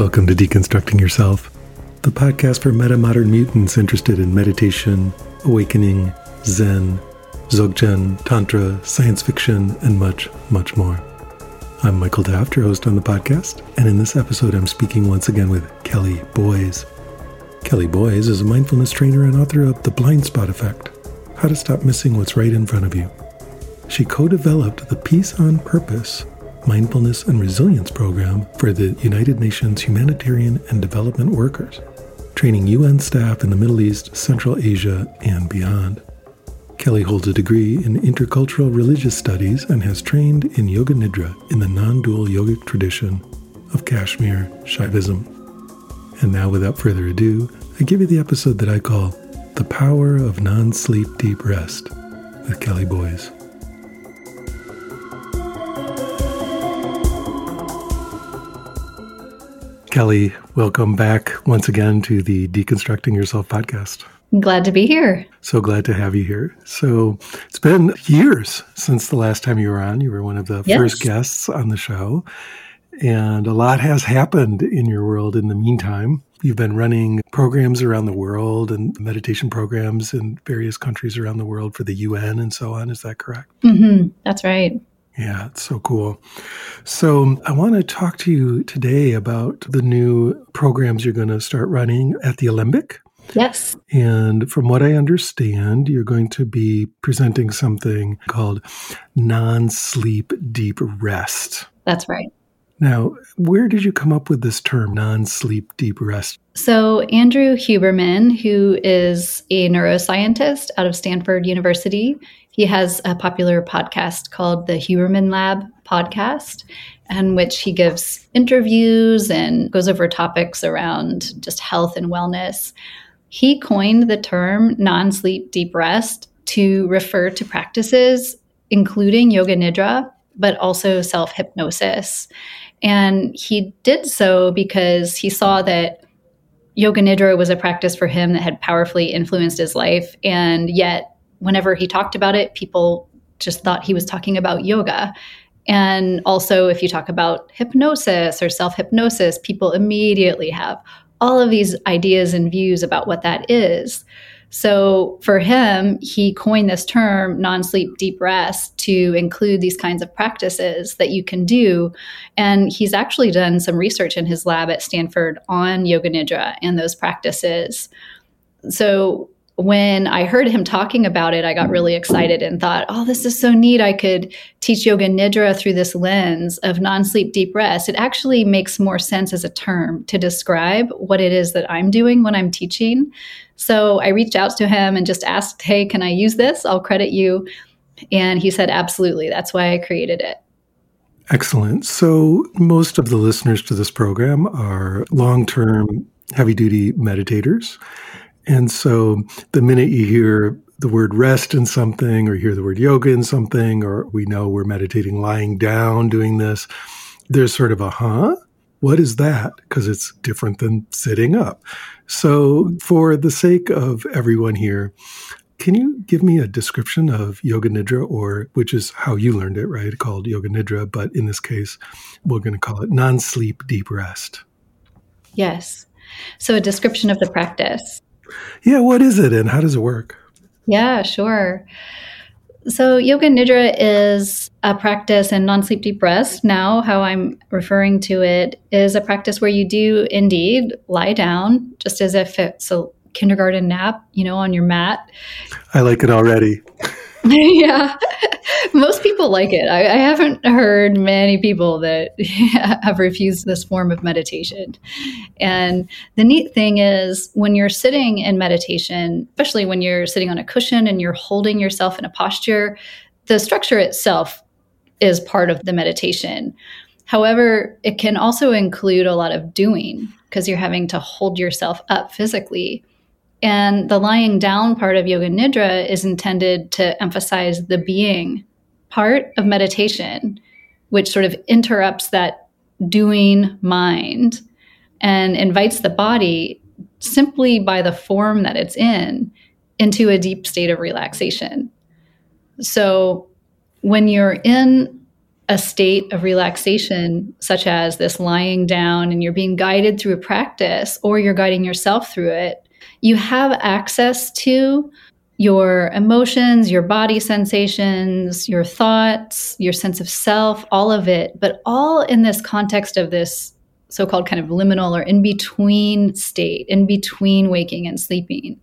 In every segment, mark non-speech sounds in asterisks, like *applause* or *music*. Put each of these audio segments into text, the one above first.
Welcome to Deconstructing Yourself, the podcast for meta modern mutants interested in meditation, awakening, Zen, Dzogchen, Tantra, science fiction, and much, much more. I'm Michael Taft, your host on the podcast, and in this episode, I'm speaking once again with Kelly Boys. Kelly Boys is a mindfulness trainer and author of The Blind Spot Effect How to Stop Missing What's Right in Front of You. She co developed the Peace on Purpose Mindfulness and Resilience Program for the United Nations Humanitarian and Development Workers, training UN staff in the Middle East, Central Asia, and beyond. Kelly holds a degree in intercultural religious studies and has trained in Yoga Nidra in the non dual yogic tradition of Kashmir Shaivism. And now, without further ado, I give you the episode that I call The Power of Non Sleep Deep Rest with Kelly Boys. Kelly, welcome back once again to the Deconstructing Yourself podcast. Glad to be here. So glad to have you here. So it's been years since the last time you were on. You were one of the yes. first guests on the show. And a lot has happened in your world in the meantime. You've been running programs around the world and meditation programs in various countries around the world for the UN and so on. Is that correct? Mm-hmm. That's right. Yeah, it's so cool. So, I want to talk to you today about the new programs you're going to start running at the Alembic. Yes. And from what I understand, you're going to be presenting something called non sleep deep rest. That's right. Now, where did you come up with this term, non sleep deep rest? So, Andrew Huberman, who is a neuroscientist out of Stanford University, he has a popular podcast called the Huberman Lab podcast, in which he gives interviews and goes over topics around just health and wellness. He coined the term non sleep deep rest to refer to practices including yoga nidra, but also self hypnosis. And he did so because he saw that yoga nidra was a practice for him that had powerfully influenced his life. And yet, whenever he talked about it, people just thought he was talking about yoga. And also, if you talk about hypnosis or self hypnosis, people immediately have all of these ideas and views about what that is. So for him, he coined this term non sleep deep rest to include these kinds of practices that you can do. And he's actually done some research in his lab at Stanford on yoga nidra and those practices. So when I heard him talking about it, I got really excited and thought, oh, this is so neat. I could teach yoga nidra through this lens of non sleep deep rest. It actually makes more sense as a term to describe what it is that I'm doing when I'm teaching. So I reached out to him and just asked, hey, can I use this? I'll credit you. And he said, absolutely. That's why I created it. Excellent. So, most of the listeners to this program are long term, heavy duty meditators. And so the minute you hear the word rest in something or hear the word yoga in something, or we know we're meditating lying down doing this, there's sort of a huh? What is that? Because it's different than sitting up. So, for the sake of everyone here, can you give me a description of Yoga Nidra, or which is how you learned it, right? Called Yoga Nidra, but in this case, we're going to call it non sleep deep rest. Yes. So, a description of the practice. Yeah, what is it and how does it work? Yeah, sure. So, Yoga Nidra is a practice and non sleep deep rest. Now, how I'm referring to it is a practice where you do indeed lie down just as if it's a kindergarten nap, you know, on your mat. I like it already. *laughs* yeah, most people like it. I, I, haven't heard many people that *laughs* have refused this form of meditation. And the neat thing is, when you're sitting in meditation, especially when you're sitting on a cushion and you're holding yourself in a posture, the structure itself is part of the meditation. However, it can also include a lot of doing because you're having to hold yourself up physically. And the lying down part of Yoga Nidra is intended to emphasize the being part of meditation, which sort of interrupts that doing mind and invites the body simply by the form that it's in into a deep state of relaxation. So when you're in a state of relaxation, such as this lying down and you're being guided through a practice or you're guiding yourself through it, you have access to your emotions, your body sensations, your thoughts, your sense of self, all of it, but all in this context of this so called kind of liminal or in between state, in between waking and sleeping.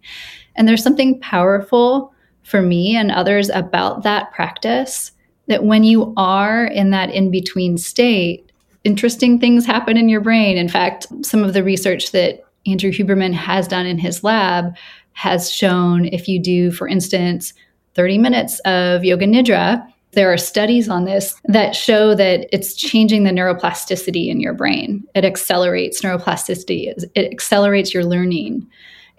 And there's something powerful for me and others about that practice that when you are in that in between state, interesting things happen in your brain. In fact, some of the research that Andrew Huberman has done in his lab has shown if you do, for instance, 30 minutes of yoga nidra, there are studies on this that show that it's changing the neuroplasticity in your brain. It accelerates neuroplasticity, it accelerates your learning.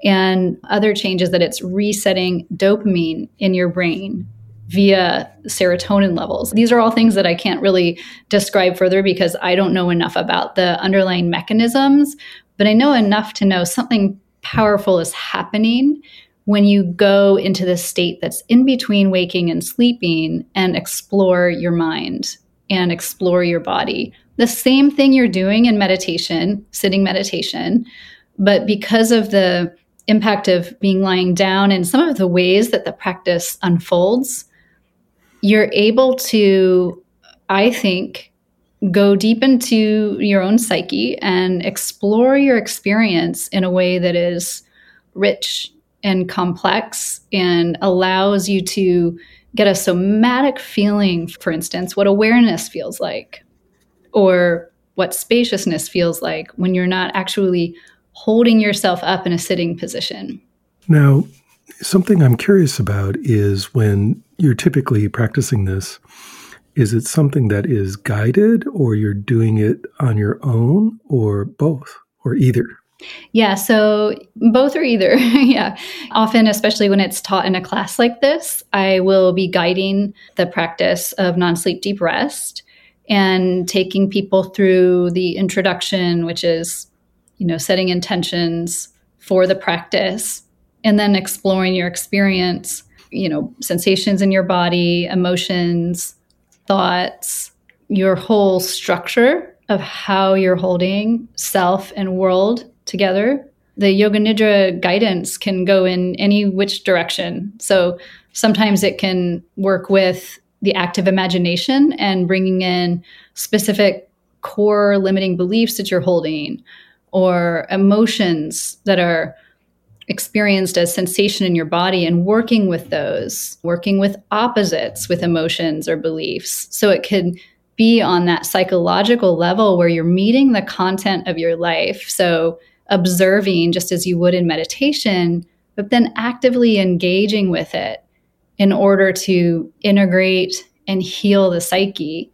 And other changes that it's resetting dopamine in your brain via serotonin levels. These are all things that I can't really describe further because I don't know enough about the underlying mechanisms, but I know enough to know something powerful is happening when you go into the state that's in between waking and sleeping and explore your mind and explore your body. The same thing you're doing in meditation, sitting meditation, but because of the impact of being lying down and some of the ways that the practice unfolds, you're able to, I think, go deep into your own psyche and explore your experience in a way that is rich and complex and allows you to get a somatic feeling, for instance, what awareness feels like or what spaciousness feels like when you're not actually holding yourself up in a sitting position. Now, something I'm curious about is when you're typically practicing this, is it something that is guided or you're doing it on your own or both or either? Yeah, so both or either. *laughs* yeah. Often, especially when it's taught in a class like this, I will be guiding the practice of non sleep deep rest and taking people through the introduction, which is, you know, setting intentions for the practice and then exploring your experience, you know, sensations in your body, emotions, thoughts, your whole structure of how you're holding self and world together. The Yoga Nidra guidance can go in any which direction. So sometimes it can work with the active imagination and bringing in specific core limiting beliefs that you're holding or emotions that are experienced as sensation in your body and working with those, working with opposites with emotions or beliefs. So it could be on that psychological level where you're meeting the content of your life. So observing just as you would in meditation, but then actively engaging with it in order to integrate and heal the psyche.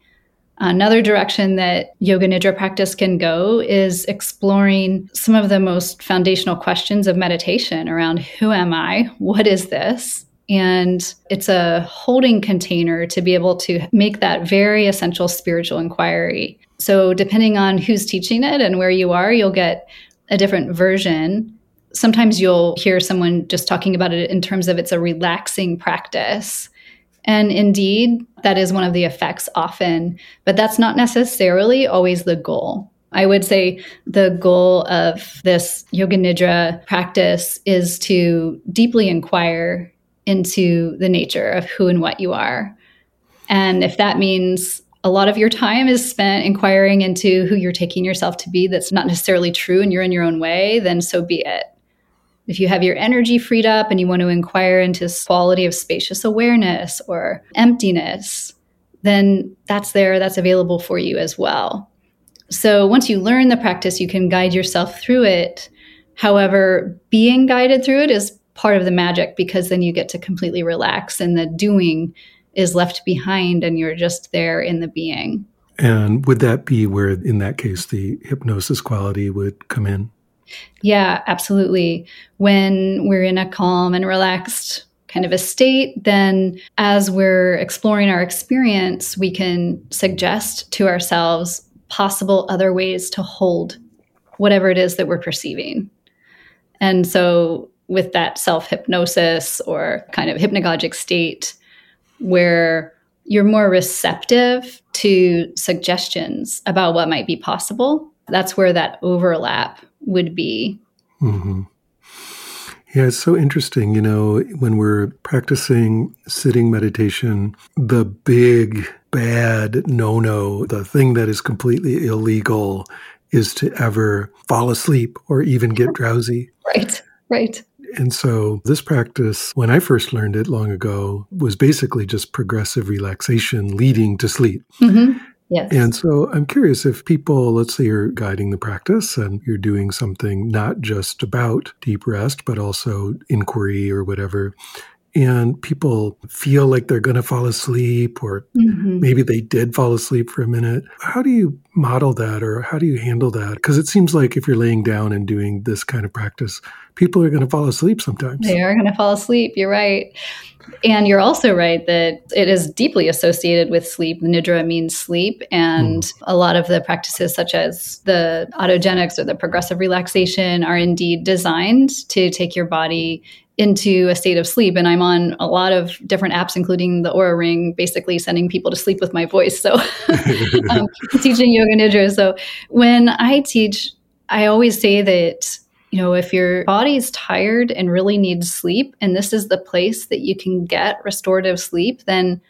Another direction that yoga nidra practice can go is exploring some of the most foundational questions of meditation around who am I? What is this? And it's a holding container to be able to make that very essential spiritual inquiry. So, depending on who's teaching it and where you are, you'll get a different version. Sometimes you'll hear someone just talking about it in terms of it's a relaxing practice. And indeed, that is one of the effects often, but that's not necessarily always the goal. I would say the goal of this yoga nidra practice is to deeply inquire into the nature of who and what you are. And if that means a lot of your time is spent inquiring into who you're taking yourself to be that's not necessarily true and you're in your own way, then so be it. If you have your energy freed up and you want to inquire into quality of spacious awareness or emptiness, then that's there, that's available for you as well. So once you learn the practice, you can guide yourself through it. However, being guided through it is part of the magic because then you get to completely relax and the doing is left behind and you're just there in the being. And would that be where, in that case, the hypnosis quality would come in? Yeah, absolutely. When we're in a calm and relaxed kind of a state, then as we're exploring our experience, we can suggest to ourselves possible other ways to hold whatever it is that we're perceiving. And so, with that self hypnosis or kind of hypnagogic state, where you're more receptive to suggestions about what might be possible. That's where that overlap would be. Mm-hmm. Yeah, it's so interesting. You know, when we're practicing sitting meditation, the big bad no no, the thing that is completely illegal is to ever fall asleep or even get drowsy. Right, right. And so, this practice, when I first learned it long ago, was basically just progressive relaxation leading to sleep. Mm-hmm. Yes. And so I'm curious if people, let's say you're guiding the practice and you're doing something not just about deep rest, but also inquiry or whatever, and people feel like they're going to fall asleep or mm-hmm. maybe they did fall asleep for a minute. How do you model that or how do you handle that? Because it seems like if you're laying down and doing this kind of practice, people are going to fall asleep sometimes. They are going to fall asleep. You're right. And you're also right that it is deeply associated with sleep. Nidra means sleep. And mm. a lot of the practices, such as the autogenics or the progressive relaxation, are indeed designed to take your body into a state of sleep and i'm on a lot of different apps including the Oura ring basically sending people to sleep with my voice so *laughs* um, *laughs* teaching yoga nidra so when i teach i always say that you know if your body is tired and really needs sleep and this is the place that you can get restorative sleep then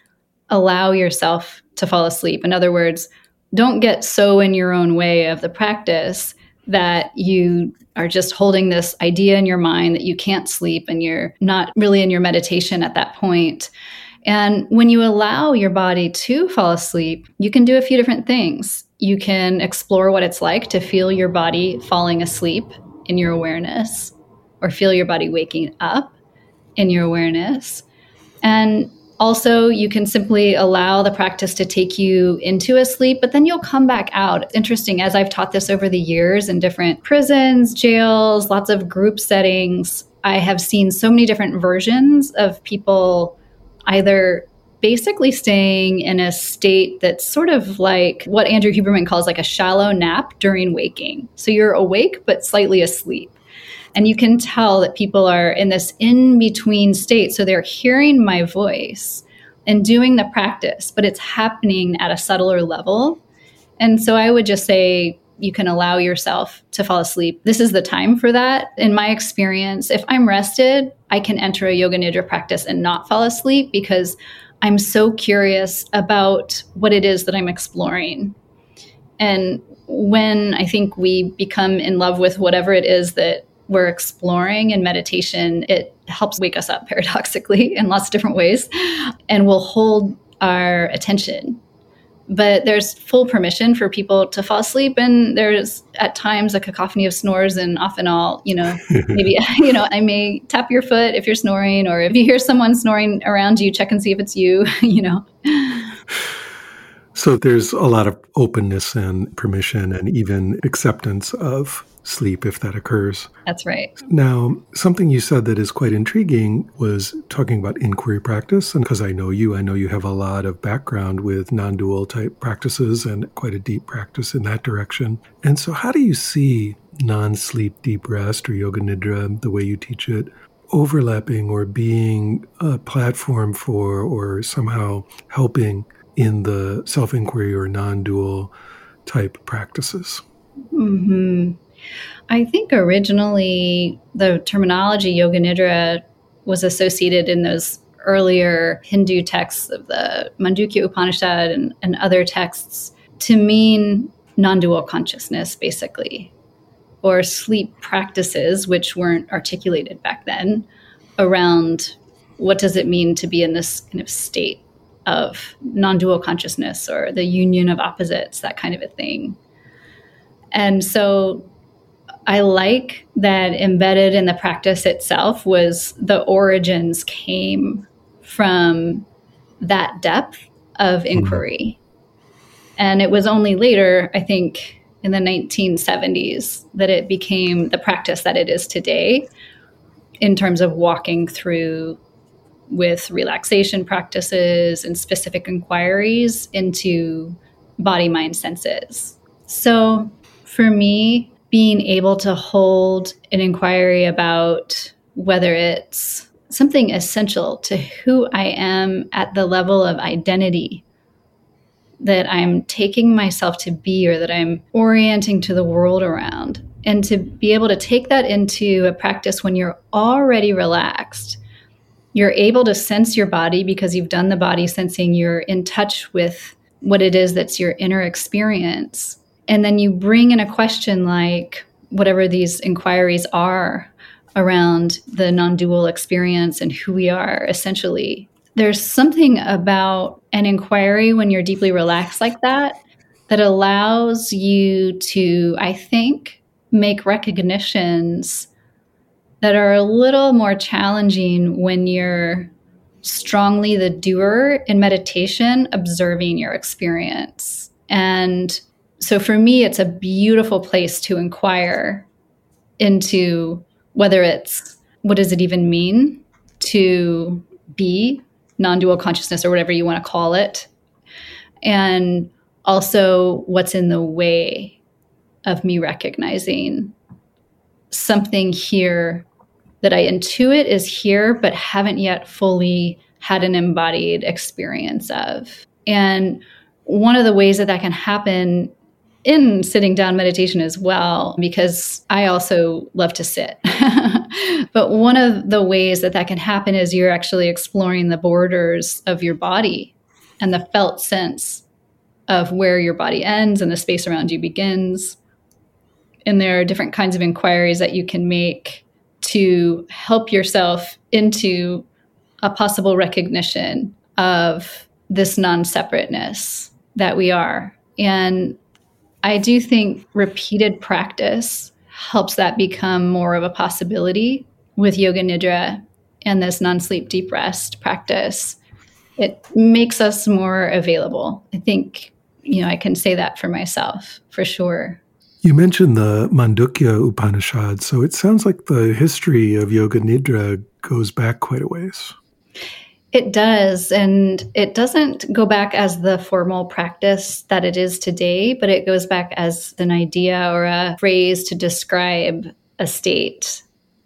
allow yourself to fall asleep in other words don't get so in your own way of the practice that you are just holding this idea in your mind that you can't sleep and you're not really in your meditation at that point. And when you allow your body to fall asleep, you can do a few different things. You can explore what it's like to feel your body falling asleep in your awareness, or feel your body waking up in your awareness. And also, you can simply allow the practice to take you into a sleep, but then you'll come back out. It's interesting, as I've taught this over the years in different prisons, jails, lots of group settings, I have seen so many different versions of people either basically staying in a state that's sort of like what Andrew Huberman calls like a shallow nap during waking. So you're awake, but slightly asleep. And you can tell that people are in this in between state. So they're hearing my voice and doing the practice, but it's happening at a subtler level. And so I would just say, you can allow yourself to fall asleep. This is the time for that. In my experience, if I'm rested, I can enter a yoga nidra practice and not fall asleep because I'm so curious about what it is that I'm exploring. And when I think we become in love with whatever it is that we're exploring in meditation, it helps wake us up *laughs* paradoxically in lots of different ways and will hold our attention. But there's full permission for people to fall asleep, and there's at times a cacophony of snores, and often I'll, you know, *laughs* maybe, *laughs* you know, I may tap your foot if you're snoring, or if you hear someone snoring around you, check and see if it's you, *laughs* you know. So there's a lot of openness and permission and even acceptance of sleep if that occurs. That's right. Now, something you said that is quite intriguing was talking about inquiry practice. And because I know you, I know you have a lot of background with non dual type practices and quite a deep practice in that direction. And so, how do you see non sleep deep rest or yoga nidra, the way you teach it, overlapping or being a platform for or somehow helping in the self inquiry or non dual type practices? hmm I think originally the terminology yoga nidra was associated in those earlier Hindu texts of the Mandukya Upanishad and, and other texts to mean non dual consciousness, basically, or sleep practices, which weren't articulated back then, around what does it mean to be in this kind of state of non dual consciousness or the union of opposites, that kind of a thing. And so I like that embedded in the practice itself was the origins came from that depth of mm-hmm. inquiry. And it was only later, I think, in the 1970s that it became the practice that it is today in terms of walking through with relaxation practices and specific inquiries into body mind senses. So for me, being able to hold an inquiry about whether it's something essential to who I am at the level of identity that I'm taking myself to be or that I'm orienting to the world around. And to be able to take that into a practice when you're already relaxed, you're able to sense your body because you've done the body sensing, you're in touch with what it is that's your inner experience. And then you bring in a question like whatever these inquiries are around the non dual experience and who we are essentially. There's something about an inquiry when you're deeply relaxed like that that allows you to, I think, make recognitions that are a little more challenging when you're strongly the doer in meditation, observing your experience. And so for me, it's a beautiful place to inquire into whether it's what does it even mean to be non dual consciousness or whatever you want to call it. And also what's in the way of me recognizing something here that I intuit is here, but haven't yet fully had an embodied experience of. And one of the ways that that can happen in sitting down meditation as well, because I also love to sit. *laughs* but one of the ways that that can happen is you're actually exploring the borders of your body and the felt sense of where your body ends and the space around you begins. And there are different kinds of inquiries that you can make to help yourself into a possible recognition of this non separateness that we are. And I do think repeated practice helps that become more of a possibility with yoga nidra and this non sleep deep rest practice. It makes us more available. I think, you know, I can say that for myself for sure. You mentioned the Mandukya Upanishad, so it sounds like the history of Yoga Nidra goes back quite a ways. It does. And it doesn't go back as the formal practice that it is today, but it goes back as an idea or a phrase to describe a state.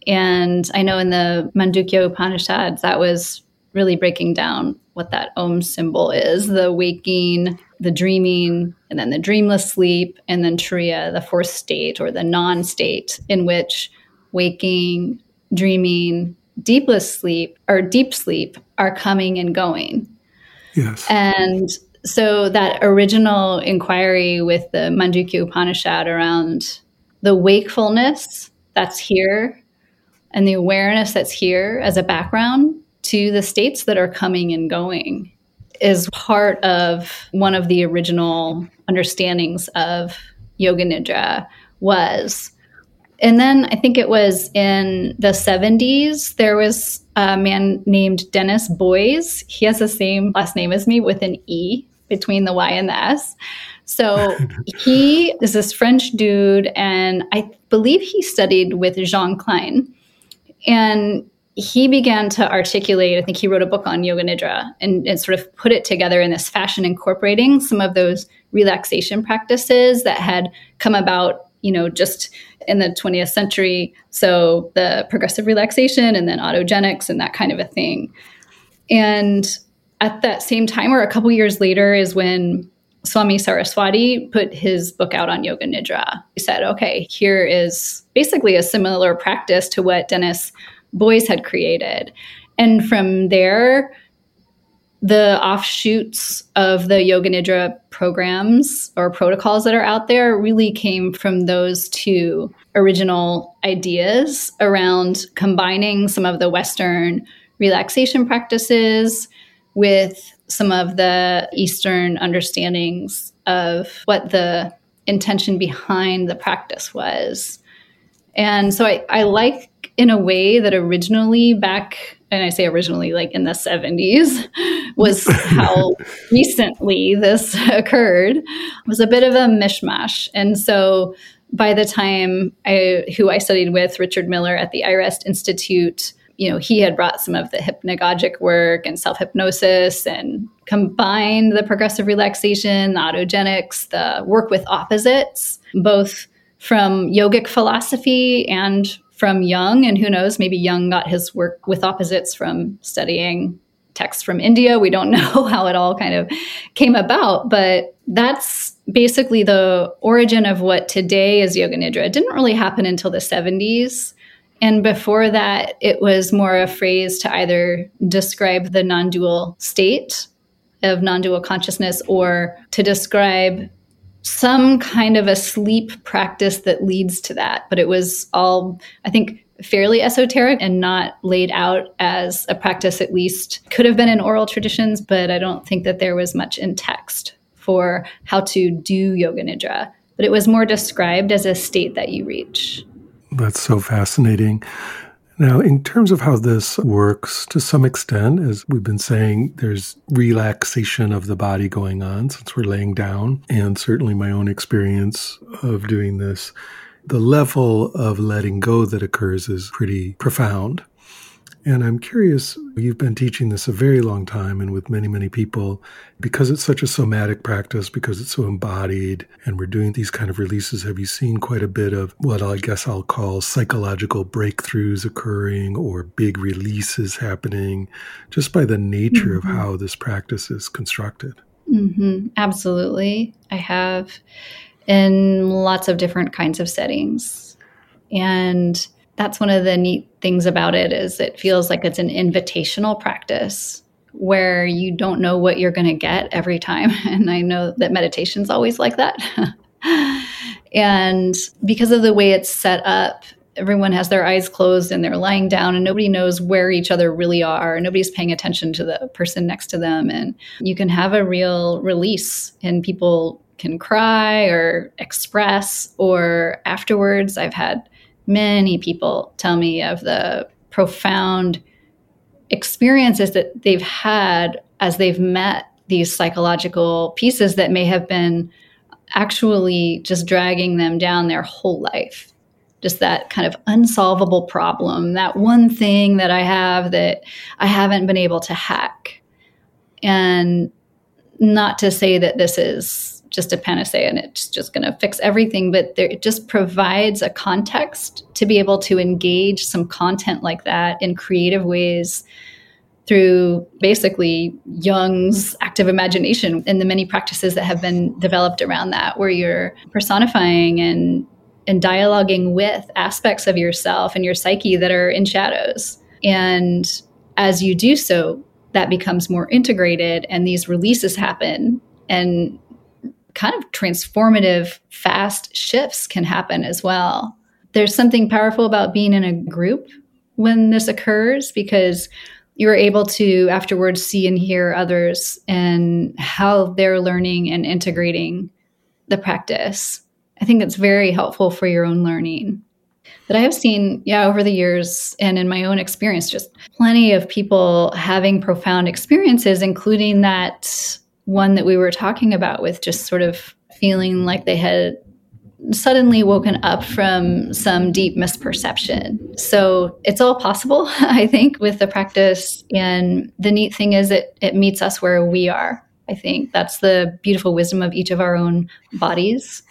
And I know in the Mandukya Upanishads, that was really breaking down what that Om symbol is the waking, the dreaming, and then the dreamless sleep, and then Turiya, the fourth state or the non state in which waking, dreaming, deepless sleep or deep sleep are coming and going. Yes. And so that original inquiry with the Mandukya Upanishad around the wakefulness that's here and the awareness that's here as a background to the states that are coming and going is part of one of the original understandings of yoga nidra was and then I think it was in the 70s, there was a man named Denis Boyes. He has the same last name as me with an E between the Y and the S. So *laughs* he is this French dude, and I believe he studied with Jean Klein. And he began to articulate, I think he wrote a book on Yoga Nidra and, and sort of put it together in this fashion, incorporating some of those relaxation practices that had come about you know, just in the 20th century. So the progressive relaxation and then autogenics and that kind of a thing. And at that same time, or a couple years later, is when Swami Saraswati put his book out on Yoga Nidra. He said, okay, here is basically a similar practice to what Denis Boyes had created. And from there, the offshoots of the yoga nidra programs or protocols that are out there really came from those two original ideas around combining some of the western relaxation practices with some of the eastern understandings of what the intention behind the practice was. And so I, I like in a way that originally back and I say originally, like in the 70s, was how *laughs* recently this occurred, was a bit of a mishmash. And so by the time I, who I studied with, Richard Miller at the iRest Institute, you know, he had brought some of the hypnagogic work and self hypnosis and combined the progressive relaxation, the autogenics, the work with opposites, both from yogic philosophy and from Jung, And who knows, maybe Jung got his work with opposites from studying texts from India. We don't *laughs* know how it all kind of came about, but that's basically the origin of what today is Yoga Nidra. It didn't really happen until the 70s. And before that, it was more a phrase to either describe the non dual state of non dual consciousness or to describe some kind of a sleep practice that leads to that. But it was all, I think, fairly esoteric and not laid out as a practice, at least could have been in oral traditions, but I don't think that there was much in text for how to do yoga nidra. But it was more described as a state that you reach. That's so fascinating. Now, in terms of how this works, to some extent, as we've been saying, there's relaxation of the body going on since we're laying down. And certainly my own experience of doing this, the level of letting go that occurs is pretty profound. And I'm curious, you've been teaching this a very long time and with many, many people, because it's such a somatic practice, because it's so embodied, and we're doing these kind of releases. Have you seen quite a bit of what I guess I'll call psychological breakthroughs occurring or big releases happening just by the nature mm-hmm. of how this practice is constructed? Mm-hmm. Absolutely. I have in lots of different kinds of settings. And that's one of the neat things about it is it feels like it's an invitational practice where you don't know what you're going to get every time. *laughs* And i know that meditation's always like that. *laughs* And because of the way it's set up everyone has their eyes closed and they're lying down and nobody knows where each other really are. Nobody's paying attention to the person next to them. And you can have a real release and people can cry or express. Or afterwards i've had many people tell me of the profound experiences that they've had as they've met these psychological pieces that may have been actually just dragging them down their whole life. Just that kind of unsolvable problem, that one thing that I have that I haven't been able to hack. And not to say that this is just a panacea and it's just going to fix everything but there, it just provides a context to be able to engage some content like that in creative ways through basically Jung's active imagination and the many practices that have been developed around that, where you're personifying and and dialoguing with aspects of yourself and your psyche that are in shadows. And as you do so, that becomes more integrated and these releases happen and kind of transformative, fast shifts can happen as well. There's something powerful about being in a group when this occurs because you're able to afterwards see and hear others and how they're learning and integrating the practice. I think it's very helpful for your own learning. But I have seen, yeah, over the years and in my own experience, just plenty of people having profound experiences, including that one that we were talking about with just sort of feeling like they had suddenly woken up from some deep misperception. So it's all possible, *laughs* I think, with the practice. And the neat thing is that it meets us where we are. I think that's the beautiful wisdom of each of our own bodies.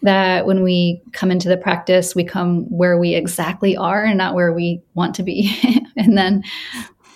That when we come into the practice, we come where we exactly are and not where we want to be. *laughs* and then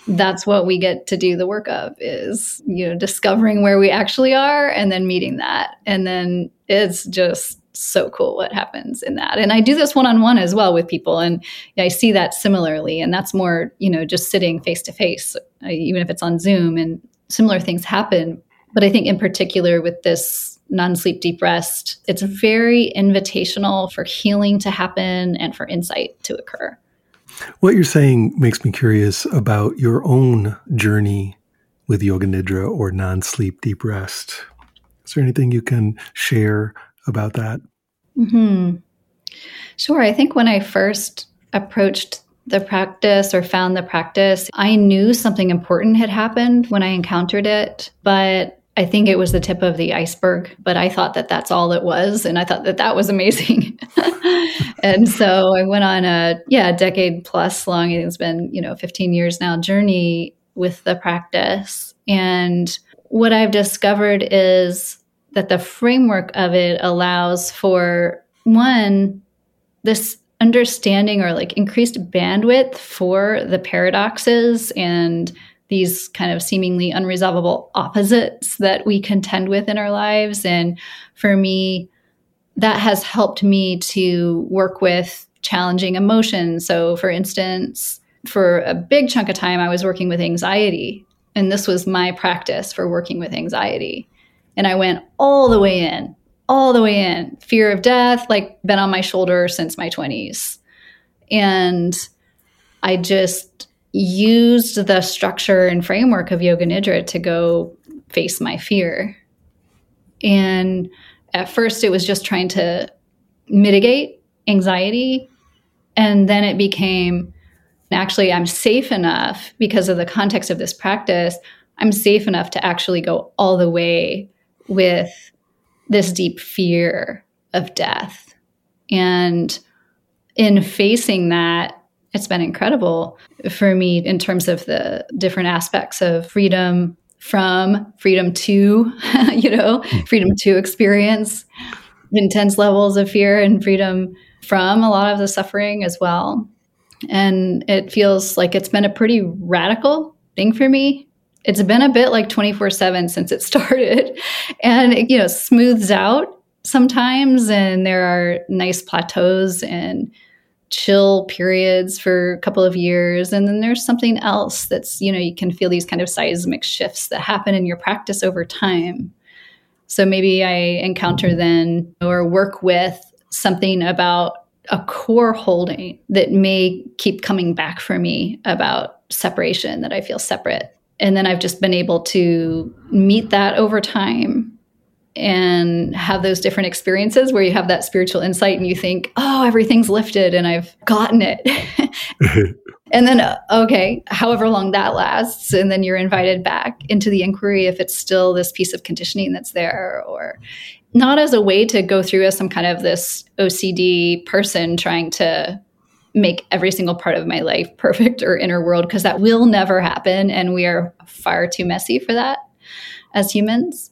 that's what we get to do the work of is you know discovering where we actually are and then meeting that. And then it's just so cool what happens in that. And i do this one-on-one as well with people and i see that similarly. And that's more you know just sitting face to face even if it's on zoom and similar things happen. But i think in particular with this non-sleep deep rest it's very invitational for healing to happen and for insight to occur what you're saying makes me curious about your own journey with yoga nidra or non sleep deep rest. Is there anything you can share about that? Mm-hmm. Sure. I think when I first approached the practice or found the practice, I knew something important had happened when I encountered it, but I think it was the tip of the iceberg, but I thought that that's all it was. And I thought that that was amazing. *laughs* and so I went on a, yeah, decade plus long, it's been, you know, 15 years now journey with the practice. And what I've discovered is that the framework of it allows for one, this understanding or like increased bandwidth for the paradoxes and these kind of seemingly unresolvable opposites that we contend with in our lives. And for me, that has helped me to work with challenging emotions. So, for instance, for a big chunk of time, I was working with anxiety. And this was my practice for working with anxiety. And I went all the way in, all the way in. Fear of death, like, been on my shoulder since my 20s. And I just used the structure and framework of Yoga Nidra to go face my fear. And at first, it was just trying to mitigate anxiety. And then it became actually, I'm safe enough because of the context of this practice. I'm safe enough to actually go all the way with this deep fear of death. And in facing that, it's been incredible for me in terms of the different aspects of freedom from freedom to, *laughs* you know, hmm. freedom to experience intense levels of fear and freedom from a lot of the suffering as well. And it feels like it's been a pretty radical thing for me. It's been a bit like 24 7 since it *laughs* started. And it, you know, smooths out sometimes, and there are nice plateaus and chill periods for a couple of years. And then there's something else that's you know you can feel these kind of seismic shifts that happen in your practice over time. So maybe i encounter then or work with something about a core holding that may keep coming back for me about separation that i feel separate. And then i've just been able to meet that over time and have those different experiences where you have that spiritual insight and you think, oh, everything's lifted and I've gotten it. *laughs* *laughs* and then, uh, okay, however long that lasts, and then you're invited back into the inquiry if it's still this piece of conditioning that's there or not as a way to go through as some kind of this OCD person trying to make every single part of my life *laughs* perfect or inner world because that will never happen and we are far too messy for that as humans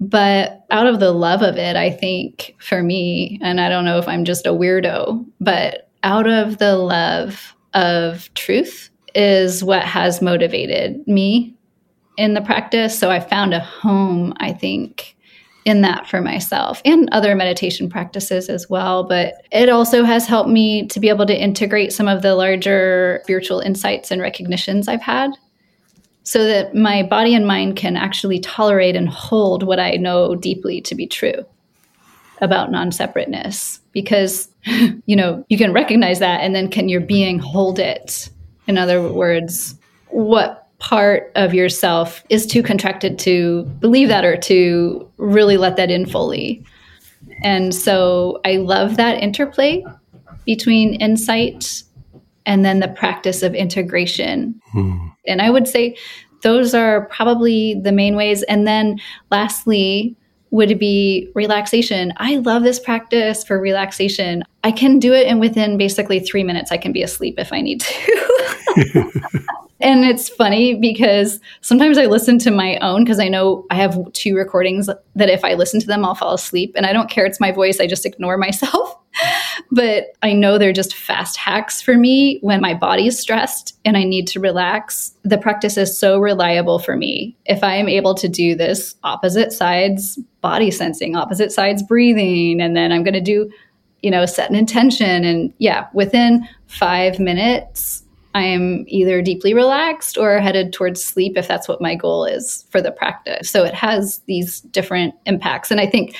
but out of the love of it, I think for me, and I don't know if I'm just a weirdo, but out of the love of truth is what has motivated me in the practice. So I found a home, I think, in that for myself and other meditation practices as well. But it also has helped me to be able to integrate some of the larger spiritual insights and recognitions I've had so that my body and mind can actually tolerate and hold what I know deeply to be true about non separateness. Because, *laughs* you know, you can recognize that and then can your being hold it? In other words, what part of yourself is too contracted to believe that or to really let that in fully? And so I love that interplay between insight and then the practice of integration. Hmm. And I would say those are probably the main ways. And then lastly, would be relaxation. I love this practice for relaxation. I can do it, and within basically three minutes, I can be asleep if I need to. *laughs* *laughs* and it's funny because sometimes I listen to my own because I know I have two recordings that if I listen to them, I'll fall asleep. And I don't care, it's my voice, I just ignore myself. *laughs* but I know they're just fast hacks for me when my body's stressed and I need to relax. The practice is so reliable for me. If I am able to do this opposite sides body sensing, opposite sides breathing, and then I'm going to do, you know, set an intention. And yeah, within five minutes, I am either deeply relaxed or headed towards sleep if that's what my goal is for the practice. So it has these different impacts. And I think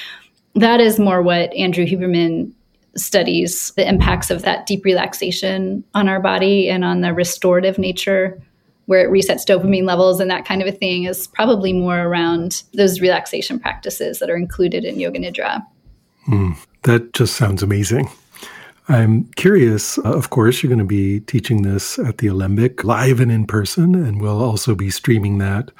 that is more what Andrew Huberman studies the impacts of that deep relaxation on our body and on the restorative nature where it resets dopamine levels and that kind of a thing is probably more around those relaxation practices that are included in yoga nidra. Mm, that just sounds amazing. I'm curious uh, of course you're going to be teaching this at the alembic live and in person and we'll also be streaming that.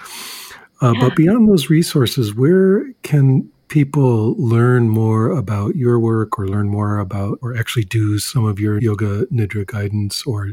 Uh, yeah. but beyond those resources where can people learn more about your work or learn more about or actually do some of your yoga nidra guidance or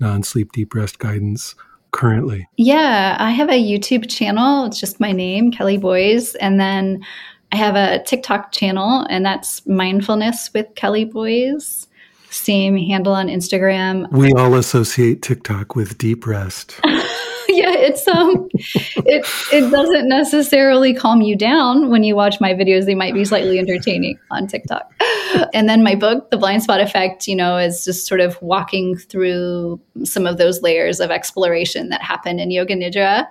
non-sleep deep rest guidance currently? Yeah, I have a YouTube channel. It's just my name, Kelly Boys. And then I have a TikTok channel, and that's Mindfulness with Kelly Boys. Same handle on Instagram. We all associate TikTok with deep rest. *laughs* *laughs* yeah, it's um it it doesn't necessarily calm you down when you watch my videos. They might be slightly entertaining on TikTok. *laughs* And then my book, The Blind Spot Effect, you know, is just sort of walking through some of those layers of exploration that happen in yoga nidra.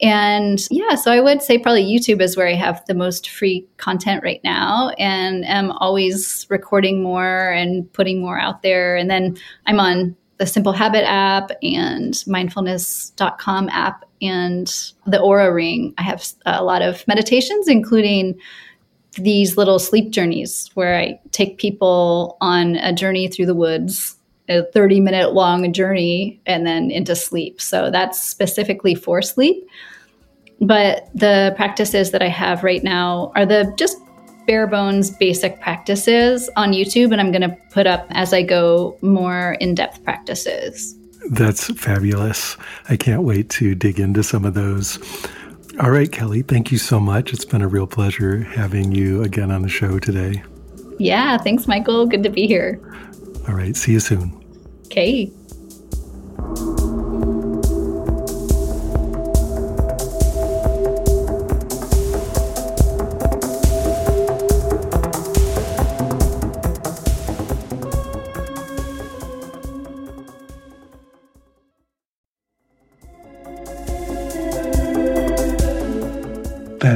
And yeah, so I would say probably YouTube is where I have the most free content right now and am always recording more and putting more out there. And then I'm on the Simple Habit app and mindfulness.com app and the Oura Ring. I have a lot of meditations, including these little sleep journeys where I take people on a journey through the woods, a 30 minute long journey, and then into sleep. So that's specifically for sleep. But the practices that I have right now are the just bare bones basic practices on YouTube, and I'm going to put up as I go more in depth practices. That's fabulous. I can't wait to dig into some of those. All right, Kelly, thank you so much. It's been a real pleasure having you again on the show today. Yeah, thanks, Michael. Good to be here. All right, see you soon. Okay.